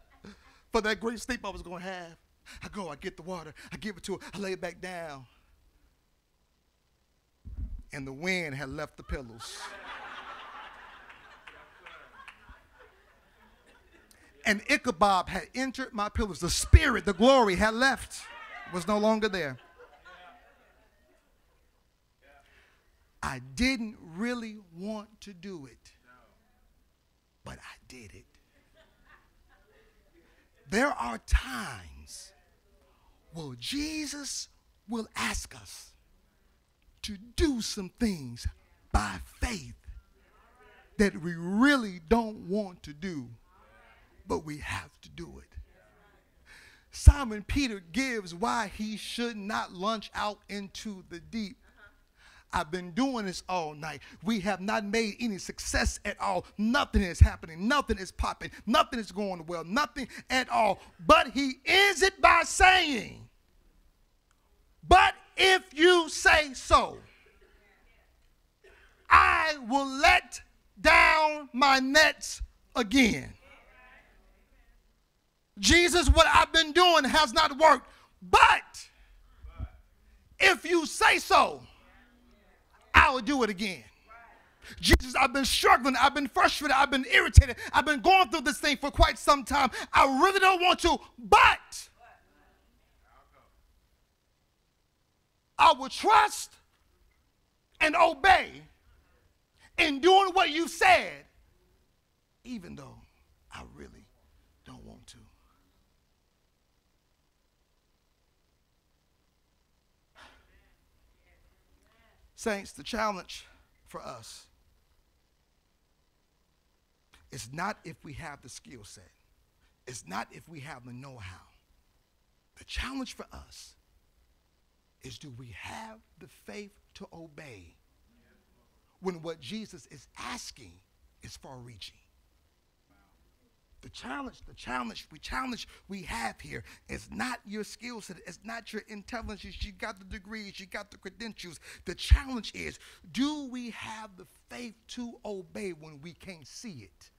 for that great sleep I was going to have. I go, I get the water, I give it to her, I lay it back down and the wind had left the pillows. and Ichabod had entered my pillows. The spirit, the glory had left, was no longer there. I didn't really want to do it, but I did it. There are times where Jesus will ask us, to do some things by faith that we really don't want to do, but we have to do it. Simon Peter gives why he should not launch out into the deep. I've been doing this all night. We have not made any success at all. Nothing is happening. Nothing is popping. Nothing is going well. Nothing at all. But he ends it by saying, But if you say so, I will let down my nets again. Jesus, what I've been doing has not worked, but if you say so, I will do it again. Jesus, I've been struggling. I've been frustrated. I've been irritated. I've been going through this thing for quite some time. I really don't want to, but I will trust and obey in doing what you said, even though I really don't want to. Saints, the challenge for us is not if we have the skill set, it's not if we have the know how. The challenge for us is do we have the faith to obey when what Jesus is asking is far reaching? The challenge, the challenge, we challenge we have here is not your skill set, it's not your intelligence. You got the degrees, you got the credentials. The challenge is, do we have the faith to obey when we can't see it?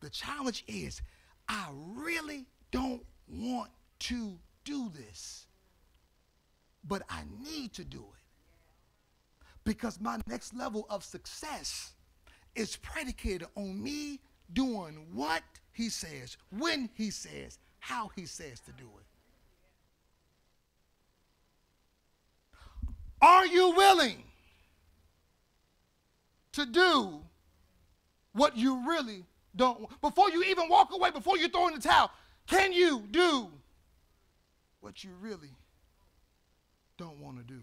The challenge is, I really don't want to do this, but I need to do it because my next level of success is predicated on me doing what he says, when he says, how he says to do it. Are you willing to do what you really don't before you even walk away, before you throw in the towel? Can you do what you really don't want to do?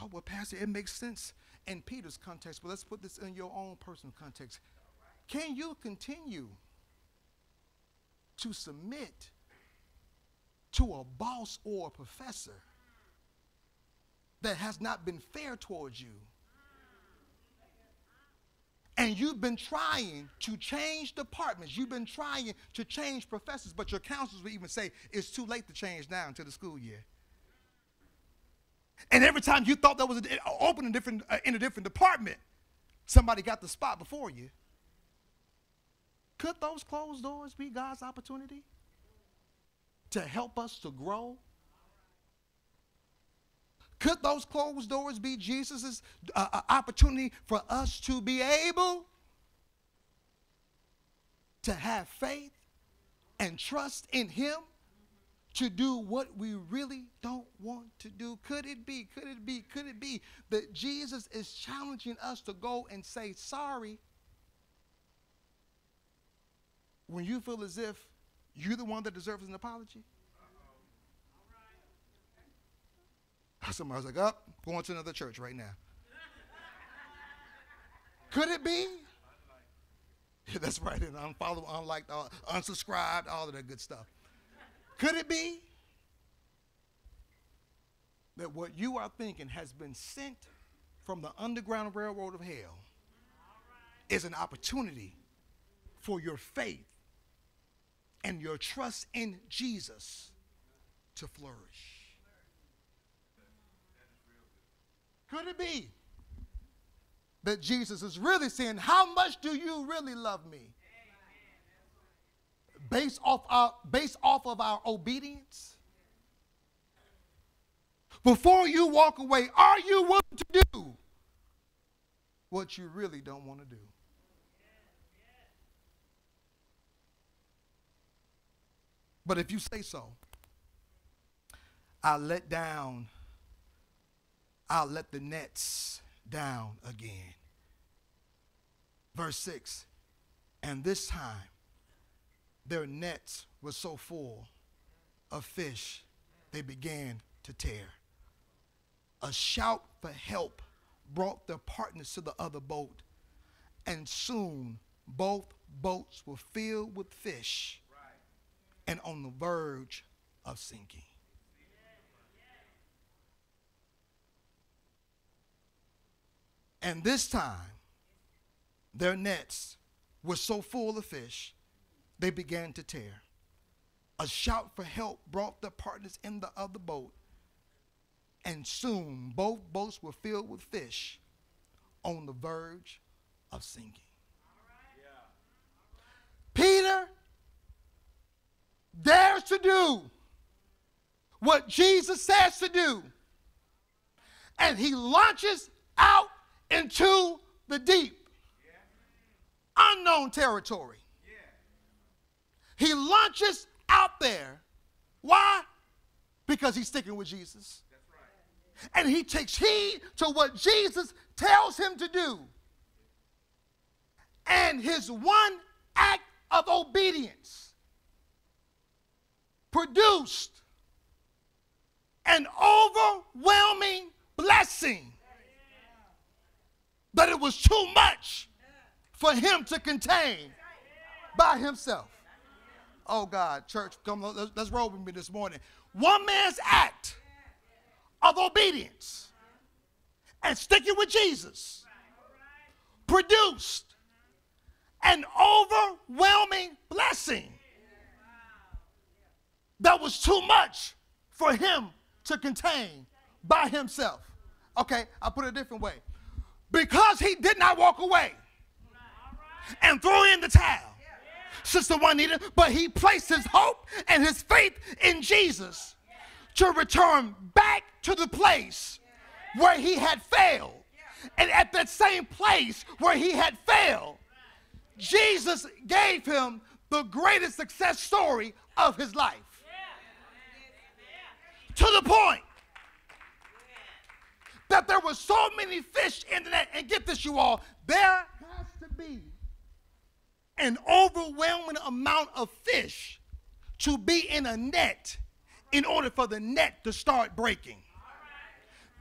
Oh, well, Pastor, it makes sense in Peter's context, but let's put this in your own personal context. Can you continue to submit to a boss or a professor that has not been fair towards you? And you've been trying to change departments. You've been trying to change professors, but your counselors will even say it's too late to change now until the school year. And every time you thought that was open in, different, uh, in a different department, somebody got the spot before you. Could those closed doors be God's opportunity to help us to grow? Could those closed doors be Jesus' uh, uh, opportunity for us to be able to have faith and trust in Him to do what we really don't want to do? Could it be, could it be, could it be that Jesus is challenging us to go and say sorry when you feel as if you're the one that deserves an apology? Somebody's like, up, oh, going to another church right now. Could it be? Yeah, that's right. And unfollow, unliked, uh, unsubscribed, all of that good stuff. Could it be that what you are thinking has been sent from the Underground Railroad of hell is an opportunity for your faith and your trust in Jesus to flourish? Could it be that Jesus is really saying, How much do you really love me? based off, our, based off of our obedience? Before you walk away, are you willing to do what you really don't want to do? But if you say so, I'll let down, I'll let the nets down again. Verse 6 And this time their nets were so full of fish, they began to tear. A shout for help brought their partners to the other boat, and soon both boats were filled with fish and on the verge of sinking. And this time, their nets were so full of fish they began to tear. A shout for help brought the partners in the other boat, and soon both boats were filled with fish on the verge of sinking. Peter dares to do what Jesus says to do, and he launches out into the deep, unknown territory. He launches out there. Why? Because he's sticking with Jesus. And he takes heed to what Jesus tells him to do. And his one act of obedience produced an overwhelming blessing that it was too much for him to contain by himself. Oh God, church, come let's, let's roll with me this morning. One man's act of obedience and sticking with Jesus produced an overwhelming blessing that was too much for him to contain by himself. Okay, I'll put it a different way. Because he did not walk away and throw in the towel, Sister Juanita, but he placed his hope and his faith in Jesus to return back to the place where he had failed. And at that same place where he had failed, Jesus gave him the greatest success story of his life. To the point that there were so many fish in the net. And get this, you all, there has to be an overwhelming amount of fish to be in a net in order for the net to start breaking.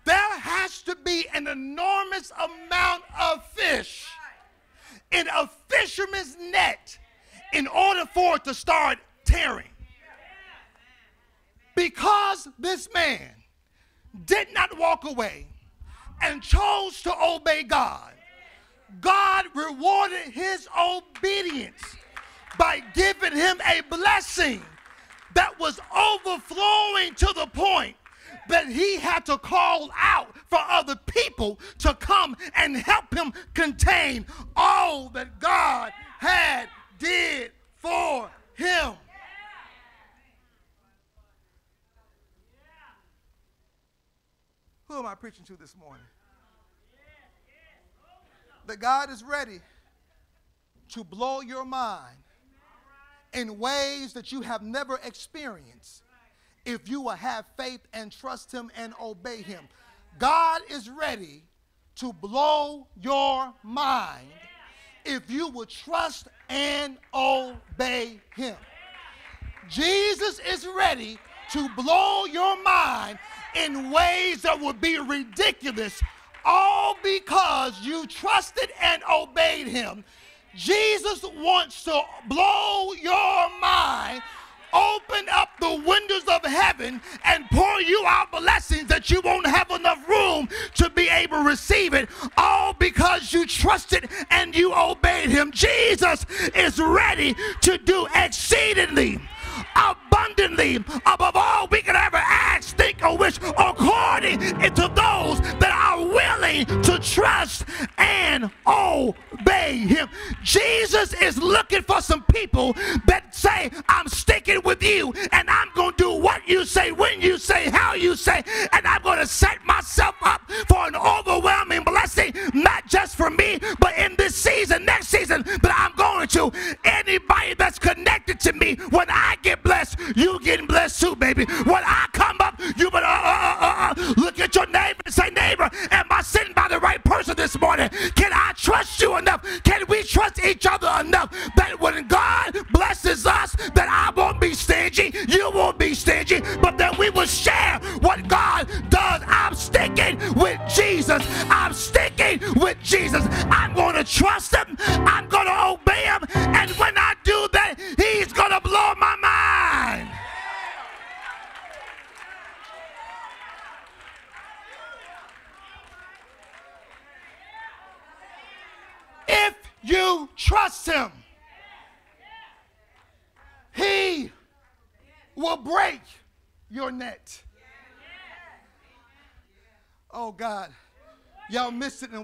There has to be an enormous amount of fish in a fisherman's net in order for it to start tearing. Because this man did not walk away and chose to obey God, God rewarded his obedience by giving him a blessing that was overflowing to the point that he had to call out for other people to come and help him contain all that God had did for him. Who am I preaching to this morning? That God is ready to blow your mind in ways that you have never experienced if you will have faith and trust Him and obey Him. God is ready to blow your mind if you will trust and obey Him. Jesus is ready to blow your mind in ways that would be ridiculous, all because you trusted and obeyed Him. Jesus wants to blow your mind open up the windows of heaven and pour you out blessings that you won't have enough room to be able to receive it, all because you trusted and you obeyed him. Jesus is ready to do exceedingly abundantly above all we can ever ask, think, or wish, according to those that are willing to trust and obey Him. Jesus is looking for some people that say, I'm sticking with you and I'm going to do what you say, when you say, how you say, and I'm going to set myself up for an overwhelming blessing, not just for me, but in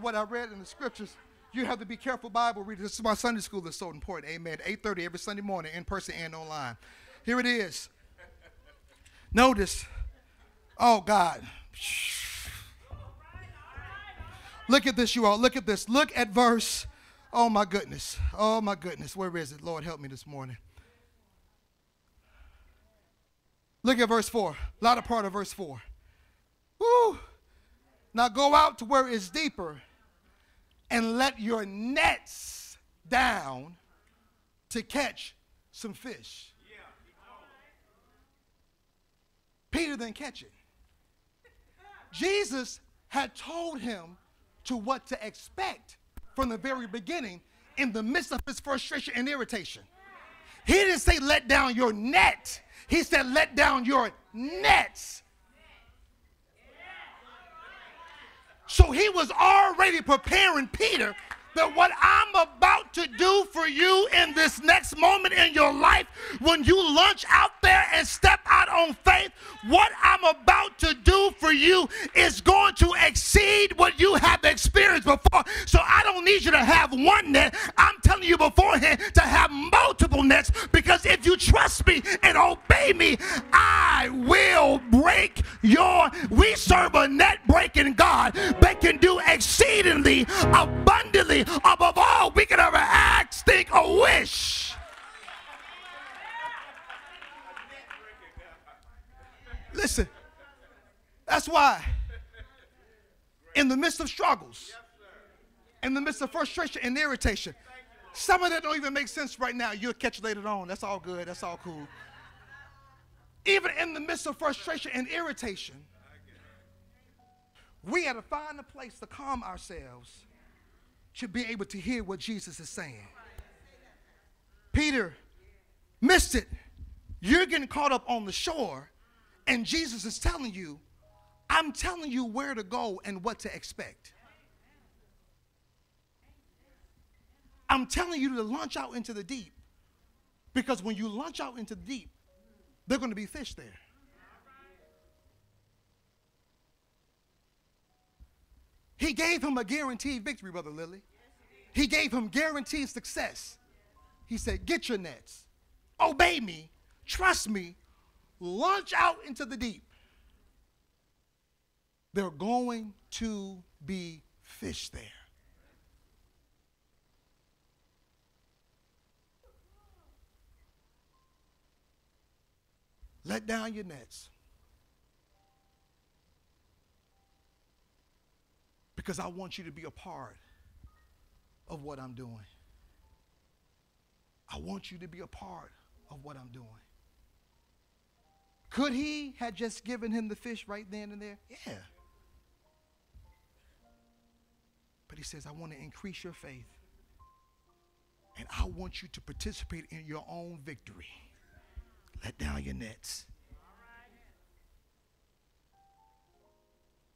what I read in the scriptures. You have to be careful Bible readers. This is my Sunday school that's so important. Amen. 8:30 every Sunday morning, in person and online. Here it is. Notice. Oh God. Look at this, you all. Look at this. Look at verse. Oh my goodness. Oh my goodness. Where is it? Lord, help me this morning. Look at verse 4. A lot of part of verse 4. Woo! Now go out to where it's deeper and let your nets down to catch some fish. Peter didn't catch it. Jesus had told him to what to expect from the very beginning in the midst of his frustration and irritation. He didn't say, let down your net. He said, let down your nets. So he was already preparing Peter that what I'm about to do for you in this next moment in your life, when you launch out there and step out on faith, what I'm about to do for you is going to exceed what you have experienced before. So I don't need you to have one net. I'm telling you beforehand to have multiple nets because if you trust me and obey me, I will break your. We serve a net breaking God that can do exceedingly abundantly above all we can ever ask, think, or wish. Listen, that's why in the midst of struggles, in the midst of frustration and irritation, some of that don't even make sense right now. You'll catch later on. That's all good. That's all cool. Even in the midst of frustration and irritation, we got to find a place to calm ourselves to be able to hear what Jesus is saying. Peter missed it. You're getting caught up on the shore, and Jesus is telling you, I'm telling you where to go and what to expect. I'm telling you to launch out into the deep. Because when you launch out into the deep, there are going to be fish there. He gave him a guaranteed victory, Brother Lily. He gave him guaranteed success. He said, Get your nets, obey me, trust me, launch out into the deep. They're going to be fish there. Let down your nets. Because I want you to be a part of what I'm doing. I want you to be a part of what I'm doing. Could he have just given him the fish right then and there? Yeah. But he says, I want to increase your faith. And I want you to participate in your own victory. Let down your nets.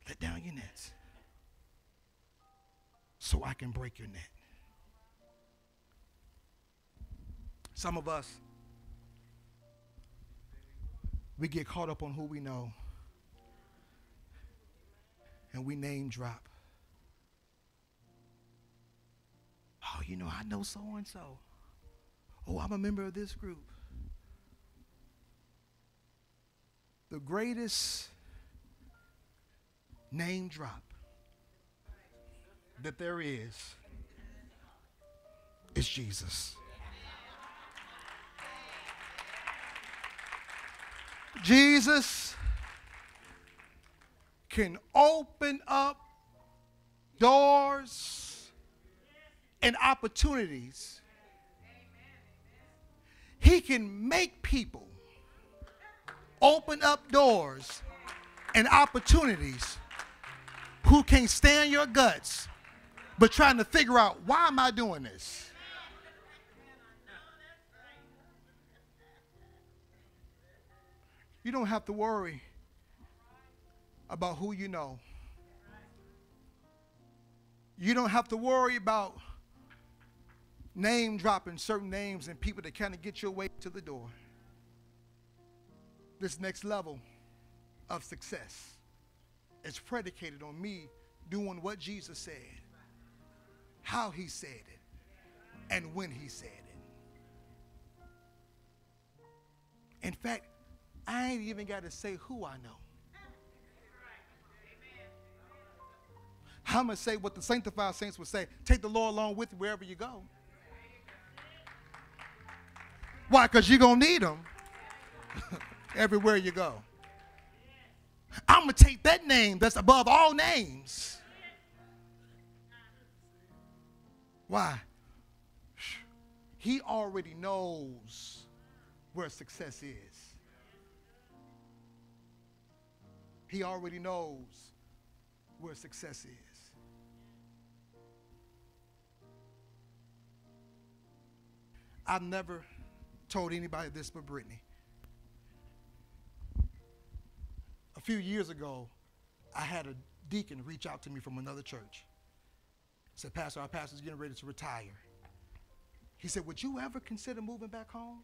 Let down your nets so I can break your net. Some of us, we get caught up on who we know and we name drop. Oh, you know, I know so and so. Oh, I'm a member of this group. The greatest name drop that there is is Jesus. Jesus can open up doors and opportunities. He can make people open up doors and opportunities who can't stand your guts but trying to figure out why am I doing this? You don't have to worry about who you know. You don't have to worry about name dropping certain names and people that kind of get your way to the door. This next level of success is predicated on me doing what Jesus said, how he said it, and when he said it. In fact, I ain't even got to say who I know. I'm going to say what the sanctified saints would say take the Lord along with you wherever you go. Why? Because you're going to need him. everywhere you go. I'm going to take that name that's above all names. Why? He already knows where success is. He already knows where success is. I've never told anybody this but Brittany. A few years ago, I had a deacon reach out to me from another church. Said, Pastor, our pastor's getting ready to retire. He said, Would you ever consider moving back home?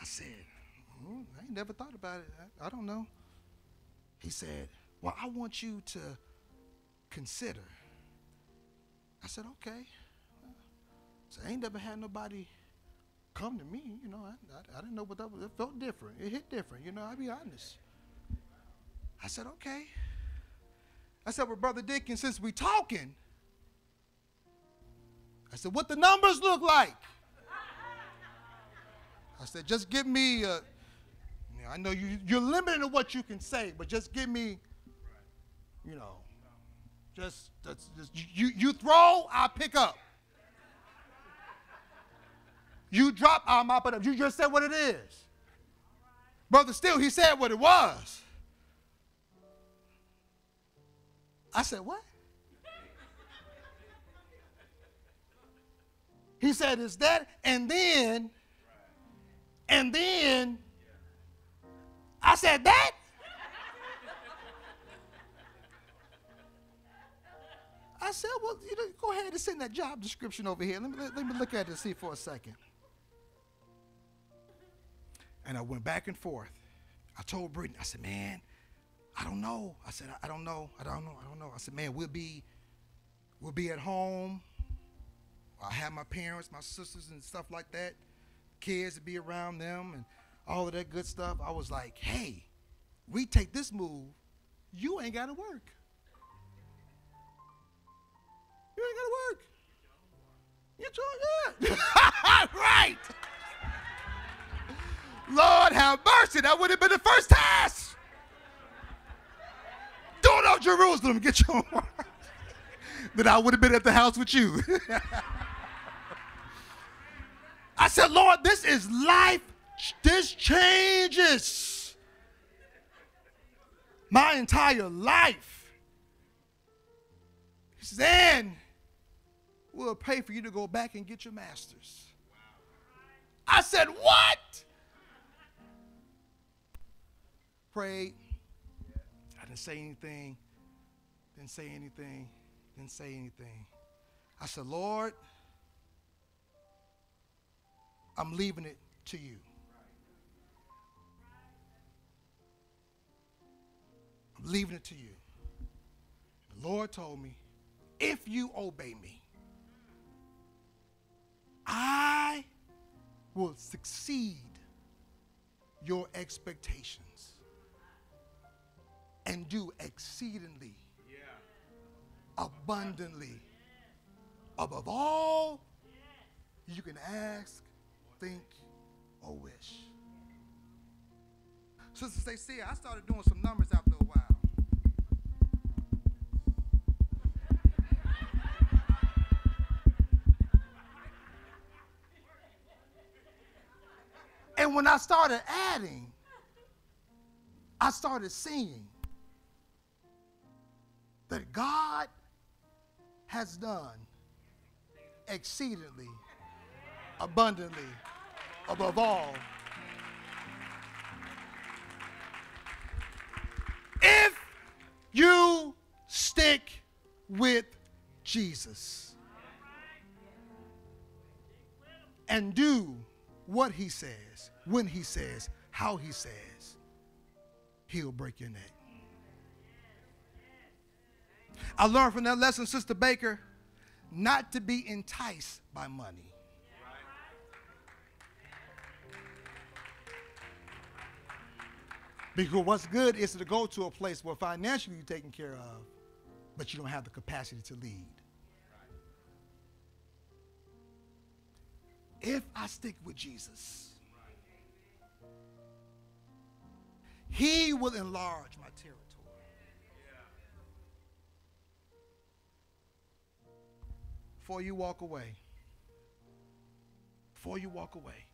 I said, mm, I never thought about it. I, I don't know. He said, Well, I want you to consider. I said, Okay. So I ain't never had nobody come to me. You know, I, I, I didn't know what that was. It felt different. It hit different. You know, I'll be honest. I said, okay. I said, well, Brother Dickens, since we talking, I said, what the numbers look like? I said, just give me a, you know, I know you, you're limited to what you can say, but just give me, you know, just, just, just you, you throw, I pick up. You drop, I'll mop it up. You just said what it is. Brother Still, he said what it was. I said, what? He said, is that? And then, and then, I said, that? I said, well, you know, go ahead and send that job description over here. Let me, let, let me look at it and see for a second. And I went back and forth. I told Brittany, I said, man, I don't know. I said, I don't know. I don't know. I don't know. I said, man, we'll be, we'll be at home. I have my parents, my sisters, and stuff like that. Kids to be around them and all of that good stuff. I was like, hey, we take this move, you ain't got to work. You ain't got to work. Get your yeah. right. Lord have mercy. That would have been the first task. Don't know Jerusalem. Get your Then I would have been at the house with you. I said, Lord, this is life. This changes my entire life. And we'll pay for you to go back and get your master's. I said, what? prayed. I didn't say anything. Didn't say anything. Didn't say anything. I said, Lord, I'm leaving it to you. Leaving it to you. The Lord told me, if you obey me, I will succeed your expectations and do exceedingly, yeah. abundantly, above all you can ask, think, or wish. Sister Stacy, I started doing some numbers after And when I started adding, I started seeing that God has done exceedingly, abundantly, above all. If you stick with Jesus and do what he says, when he says, how he says, he'll break your neck. I learned from that lesson, Sister Baker, not to be enticed by money. Because what's good is to go to a place where financially you're taken care of, but you don't have the capacity to lead. If I stick with Jesus, He will enlarge my territory. Before you walk away, before you walk away,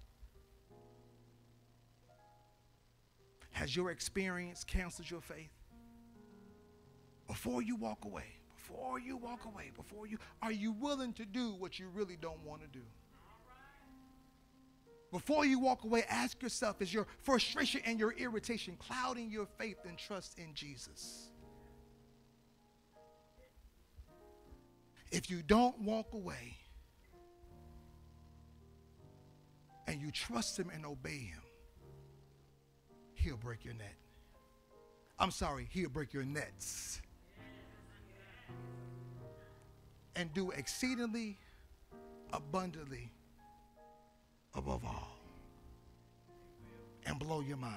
has your experience canceled your faith? Before you walk away, before you walk away, before you, are you willing to do what you really don't want to do? Before you walk away, ask yourself is your frustration and your irritation clouding your faith and trust in Jesus? If you don't walk away and you trust Him and obey Him, He'll break your net. I'm sorry, He'll break your nets. And do exceedingly abundantly above all and blow your mind.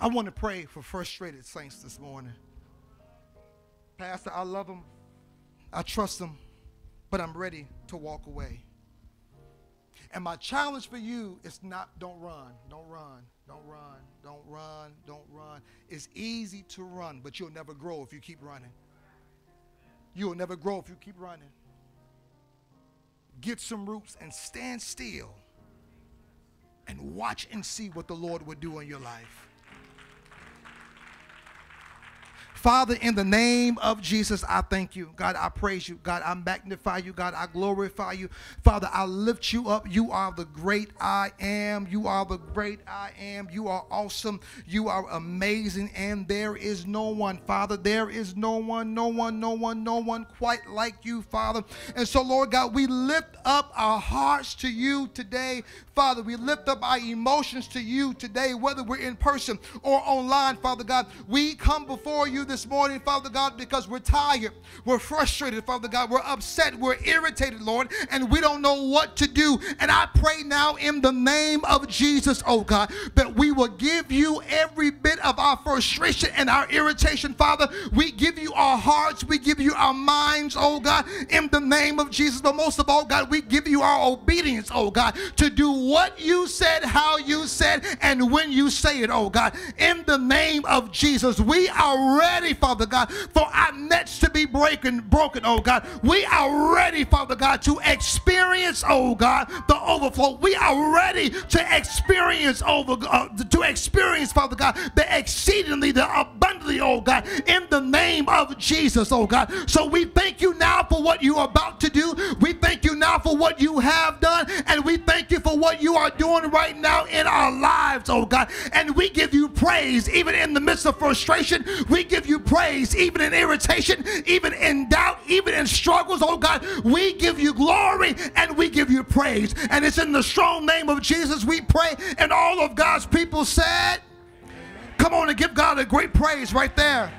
I want to pray for frustrated saints this morning. Pastor, I love them. I trust them, but I'm ready to walk away. And my challenge for you is not don't run, don't run, don't run, don't run, don't run. It's easy to run, but you'll never grow if you keep running. You'll never grow if you keep running. Get some roots and stand still and watch and see what the Lord will do in your life. Father, in the name of Jesus, I thank you. God, I praise you. God, I magnify you. God, I glorify you. Father, I lift you up. You are the great I am. You are the great I am. You are awesome. You are amazing. And there is no one, Father. There is no one, no one, no one, no one quite like you, Father. And so, Lord God, we lift up our hearts to you today. Father, we lift up our emotions to you today, whether we're in person or online, Father God. We come before you this morning, Father God, because we're tired, we're frustrated, Father God, we're upset, we're irritated, Lord, and we don't know what to do. And I pray now in the name of Jesus, oh God, that we will give you every bit of our frustration and our irritation, Father. We give you our hearts, we give you our minds, oh God, in the name of Jesus. But most of all, God, we give you our obedience, oh God, to do what you said, how you said, and when you say it, oh God. In the name of Jesus, we are ready, Father God, for our nets to be broken, broken, oh God. We are ready, Father God, to experience, oh God, the overflow. We are ready to experience over uh, to experience, Father God, the exceedingly, the abundantly, oh God, in the name of Jesus, oh God. So we thank you now for what you are about to do. We thank you now for what you have done, and we thank you for what you are doing right now in our lives, oh God. And we give you praise even in the midst of frustration. We give you praise even in irritation, even in doubt, even in struggles, oh God. We give you glory and we give you praise. And it's in the strong name of Jesus we pray. And all of God's people said, Come on and give God a great praise right there.